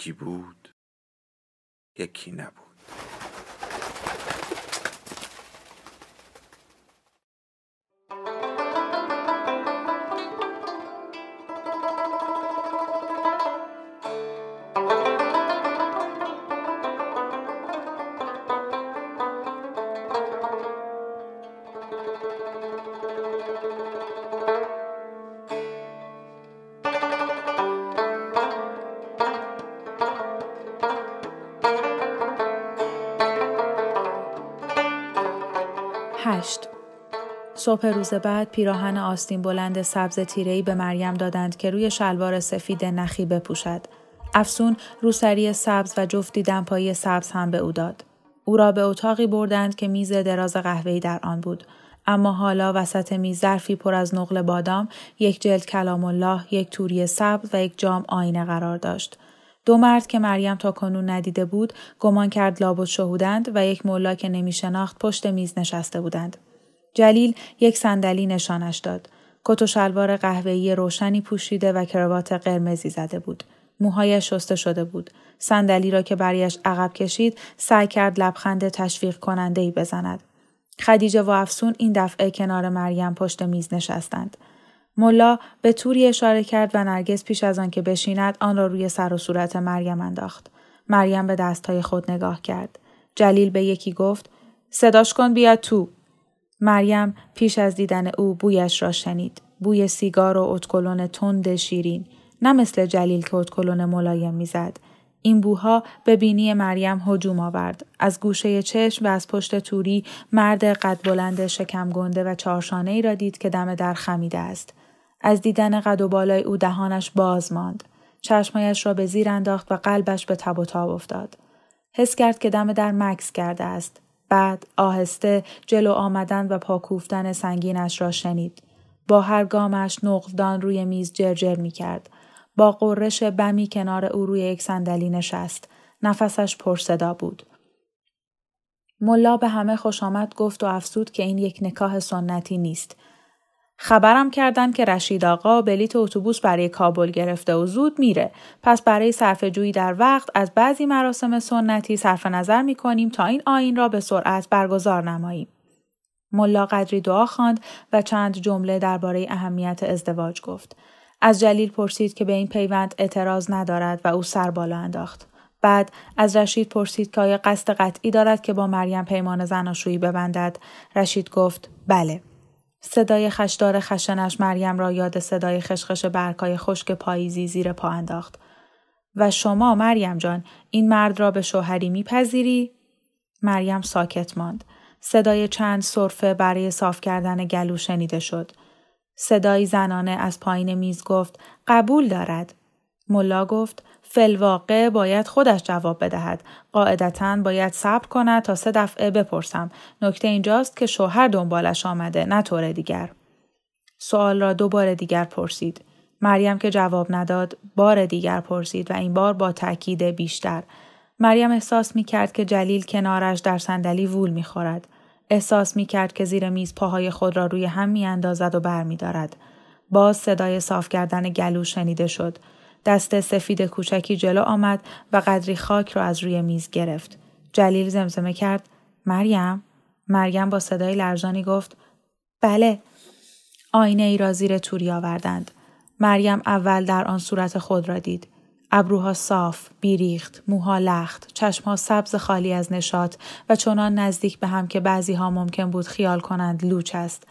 یکی بود یکی نبود. هشت صبح روز بعد پیراهن آستین بلند سبز تیرهی به مریم دادند که روی شلوار سفید نخی بپوشد. افسون روسری سبز و جفتی دمپایی سبز هم به او داد. او را به اتاقی بردند که میز دراز قهوه‌ای در آن بود. اما حالا وسط میز ظرفی پر از نقل بادام، یک جلد کلام الله، یک توری سبز و یک جام آینه قرار داشت. دو مرد که مریم تا کنون ندیده بود گمان کرد لابد شهودند و یک مولا که نمی شناخت پشت میز نشسته بودند. جلیل یک صندلی نشانش داد. کت و شلوار قهوه‌ای روشنی پوشیده و کراوات قرمزی زده بود. موهایش شسته شده بود. صندلی را که بریش عقب کشید سعی کرد لبخند تشویق کننده ای بزند. خدیجه و افسون این دفعه کنار مریم پشت میز نشستند. ملا به توری اشاره کرد و نرگس پیش از آن که بشیند آن را روی سر و صورت مریم انداخت. مریم به دستهای خود نگاه کرد. جلیل به یکی گفت صداش کن بیاد تو. مریم پیش از دیدن او بویش را شنید. بوی سیگار و اتکلون تند شیرین. نه مثل جلیل که اتکلون ملایم می‌زد. این بوها به بینی مریم هجوم آورد. از گوشه چشم و از پشت توری مرد قد بلند شکم گنده و چارشانه ای را دید که دم در خمیده است. از دیدن قد و بالای او دهانش باز ماند. چشمایش را به زیر انداخت و قلبش به تب و تاب افتاد. حس کرد که دم در مکس کرده است. بعد آهسته جلو آمدن و پاکوفتن سنگینش را شنید. با هر گامش نقدان روی میز جرجر می کرد. با قررش بمی کنار او روی یک صندلی نشست. نفسش پرصدا بود. ملا به همه خوش آمد گفت و افسود که این یک نکاح سنتی نیست. خبرم کردن که رشید آقا بلیت اتوبوس برای کابل گرفته و زود میره. پس برای صرف جویی در وقت از بعضی مراسم سنتی صرف نظر می کنیم تا این آین را به سرعت برگزار نماییم. ملا قدری دعا خواند و چند جمله درباره اهمیت ازدواج گفت. از جلیل پرسید که به این پیوند اعتراض ندارد و او سر بالا انداخت. بعد از رشید پرسید که آیا قصد قطعی دارد که با مریم پیمان زناشویی ببندد. رشید گفت بله. صدای خشدار خشنش مریم را یاد صدای خشخش برکای خشک پاییزی زیر پا انداخت. و شما مریم جان این مرد را به شوهری میپذیری؟ مریم ساکت ماند. صدای چند صرفه برای صاف کردن گلو شنیده شد. صدای زنانه از پایین میز گفت قبول دارد. ملا گفت فلواقع باید خودش جواب بدهد. قاعدتا باید صبر کند تا سه دفعه بپرسم. نکته اینجاست که شوهر دنبالش آمده نه طور دیگر. سوال را دو بار دیگر پرسید. مریم که جواب نداد بار دیگر پرسید و این بار با تاکید بیشتر. مریم احساس می کرد که جلیل کنارش در صندلی وول می خورد. احساس می کرد که زیر میز پاهای خود را روی هم می اندازد و بر می دارد. باز صدای صاف کردن گلو شنیده شد. دست سفید کوچکی جلو آمد و قدری خاک را از روی میز گرفت. جلیل زمزمه کرد مریم؟ مریم با صدای لرزانی گفت بله. آینه ای را زیر توری آوردند. مریم اول در آن صورت خود را دید. ابروها صاف، بیریخت، موها لخت، چشمها سبز خالی از نشاط و چنان نزدیک به هم که بعضی ها ممکن بود خیال کنند لوچ است.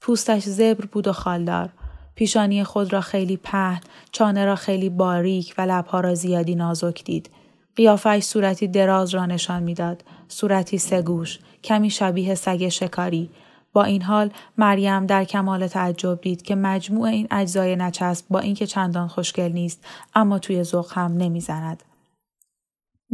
پوستش زبر بود و خالدار. پیشانی خود را خیلی پهن، چانه را خیلی باریک و لبها را زیادی نازک دید. قیافش صورتی دراز را نشان می‌داد، صورتی سگوش، کمی شبیه سگ شکاری. با این حال مریم در کمال تعجب دید که مجموع این اجزای نچسب با اینکه چندان خوشگل نیست اما توی ذوق هم نمی‌زند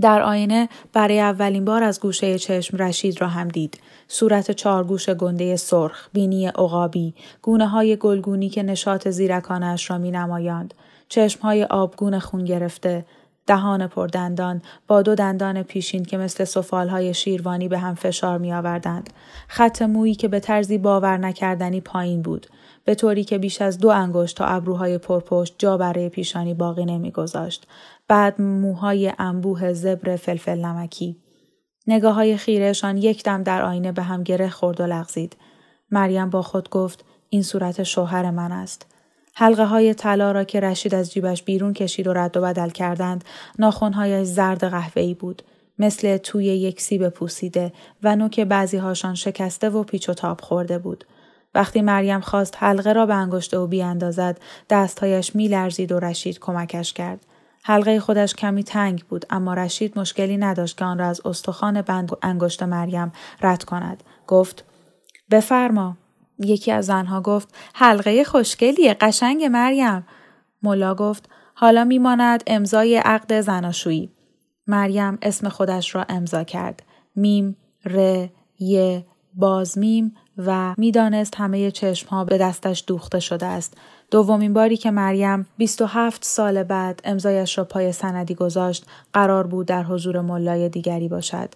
در آینه برای اولین بار از گوشه چشم رشید را هم دید. صورت چارگوش گنده سرخ، بینی عقابی، گونه های گلگونی که نشاط زیرکانش را می نمایاند. چشم های آبگون خون گرفته، دهان پردندان با دو دندان پیشین که مثل های شیروانی به هم فشار می آوردند. خط مویی که به طرزی باور نکردنی پایین بود. به طوری که بیش از دو انگشت تا ابروهای پرپشت جا برای پیشانی باقی نمیگذاشت بعد موهای انبوه زبر فلفل نمکی. نگاه های خیرهشان یک دم در آینه به هم گره خورد و لغزید. مریم با خود گفت این صورت شوهر من است. حلقه های طلا را که رشید از جیبش بیرون کشید و رد و بدل کردند ناخونهایش زرد قهوه‌ای بود. مثل توی یک سیب پوسیده و نوک بعضی هاشان شکسته و پیچ و تاب خورده بود. وقتی مریم خواست حلقه را به انگشت او بیاندازد دستهایش میلرزید و رشید کمکش کرد. حلقه خودش کمی تنگ بود اما رشید مشکلی نداشت که آن را از استخوان بند انگشت مریم رد کند. گفت بفرما. یکی از زنها گفت حلقه خوشگلیه قشنگ مریم. ملا گفت حالا میماند امضای عقد زناشویی. مریم اسم خودش را امضا کرد. میم ر ی بازمیم و می‌دانست همه چشمها به دستش دوخته شده است. دومین باری که مریم 27 سال بعد امضایش را پای سندی گذاشت قرار بود در حضور ملای دیگری باشد.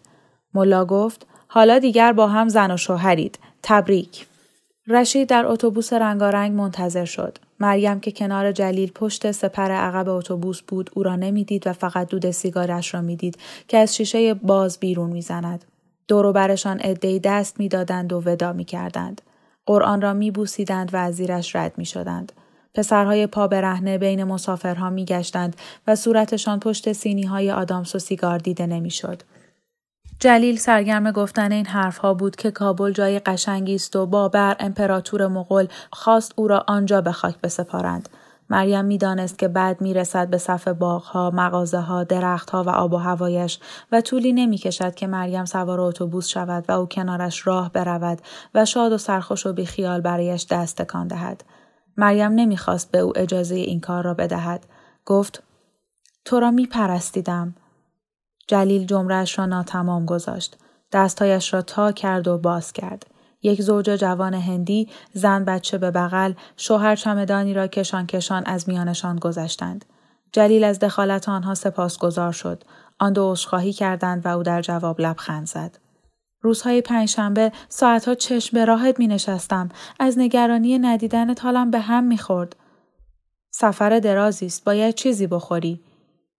ملا گفت حالا دیگر با هم زن و شوهرید. تبریک. رشید در اتوبوس رنگارنگ منتظر شد. مریم که کنار جلیل پشت سپر عقب اتوبوس بود او را نمی‌دید و فقط دود سیگارش را می‌دید که از شیشه باز بیرون می‌زند. دور برشان عدهای دست می‌دادند و ودا می‌کردند. قرآن را میبوسیدند و از زیرش رد می‌شدند. پسرهای پا برهنه بین مسافرها میگشتند و صورتشان پشت سینی های آدامس و سیگار دیده نمی‌شد. جلیل سرگرم گفتن این حرفها بود که کابل جای قشنگی است و بابر امپراتور مغول خواست او را آنجا به خاک بسپارند. مریم می‌دانست که بعد می‌رسد به صف باغها، مغازه ها، درختها و آب و هوایش و طولی نمی‌کشد که مریم سوار اتوبوس شود و او کنارش راه برود و شاد و سرخوش و بیخیال برایش دست تکان دهد. مریم نمی‌خواست به او اجازه این کار را بدهد. گفت تو را میپرستیدم. جلیل جمرهش را ناتمام گذاشت. دستهایش را تا کرد و باز کرد. یک زوج جوان هندی زن بچه به بغل شوهر چمدانی را کشان کشان از میانشان گذشتند جلیل از دخالت آنها سپاسگزار شد آن دو عذرخواهی کردند و او در جواب لبخند زد روزهای پنجشنبه ساعتها چشم به راهت می نشستم. از نگرانی ندیدن حالم به هم می خورد. سفر درازی است. باید چیزی بخوری.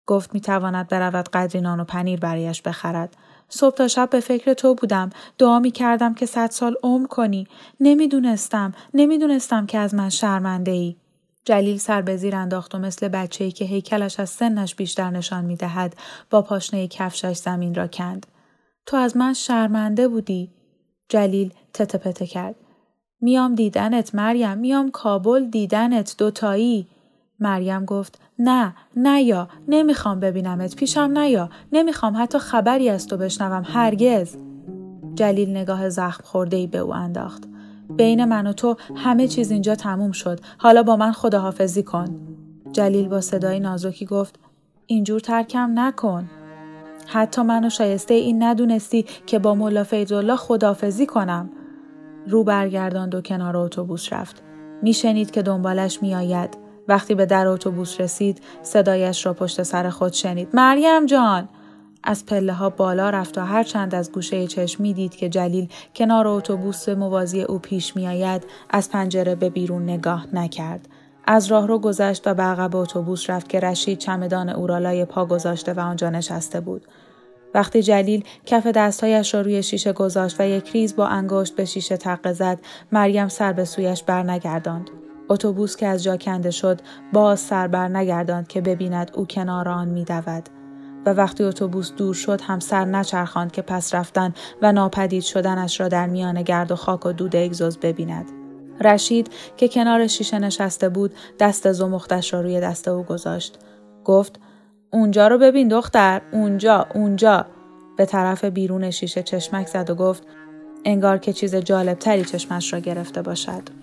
گفت می تواند برود قدری نان و پنیر برایش بخرد. صبح تا شب به فکر تو بودم دعا می کردم که صد سال عمر کنی نمی‌دونستم نمی‌دونستم که از من شرمنده ای جلیل سر به زیر انداخت و مثل بچه ای که هیکلش از سنش بیشتر نشان می دهد با پاشنه کفشش زمین را کند. تو از من شرمنده بودی. جلیل تته پته کرد. میام دیدنت مریم میام کابل دیدنت دوتایی. مریم گفت نه نه یا نمی‌خوام ببینمت پیشم نیا نمی‌خوام حتی خبری از تو بشنوم هرگز. جلیل نگاه زخم خورده ای به او انداخت. بین من و تو همه چیز اینجا تموم شد. حالا با من خداحافظی کن. جلیل با صدای نازکی گفت اینجور ترکم نکن. حتی منو شایسته این ندونستی که با ملا فیضالله خداحافظی کنم. رو برگرداند و کنار اتوبوس رفت. میشنید که دنبالش میآید. وقتی به در اتوبوس رسید صدایش را پشت سر خود شنید مریم جان از پله ها بالا رفت و هر چند از گوشه چشم می دید که جلیل کنار اتوبوس موازی او پیش می آید از پنجره به بیرون نگاه نکرد. از راه رو گذشت و به عقب اتوبوس رفت که رشید چمدان او را لای پا گذاشته و آنجا نشسته بود. وقتی جلیل کف دستهایش را روی شیشه گذاشت و یک ریز با انگشت به شیشه تقه زد مریم سر به سویش برنگرداند اتوبوس که از جا کنده شد باز سر بر نگرداند که ببیند او کنار آن میدود. و وقتی اتوبوس دور شد هم سر نچرخاند که پس رفتن و ناپدید شدنش را در میان گرد و خاک و دود اگزوز ببیند. رشید که کنار شیشه نشسته بود دست زمختش را روی دست او گذاشت. گفت اونجا رو ببین دختر اونجا اونجا. به طرف بیرون شیشه چشمک زد و گفت انگار که چیز جالب تری چشمش را گرفته باشد.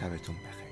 شبتون بخیر.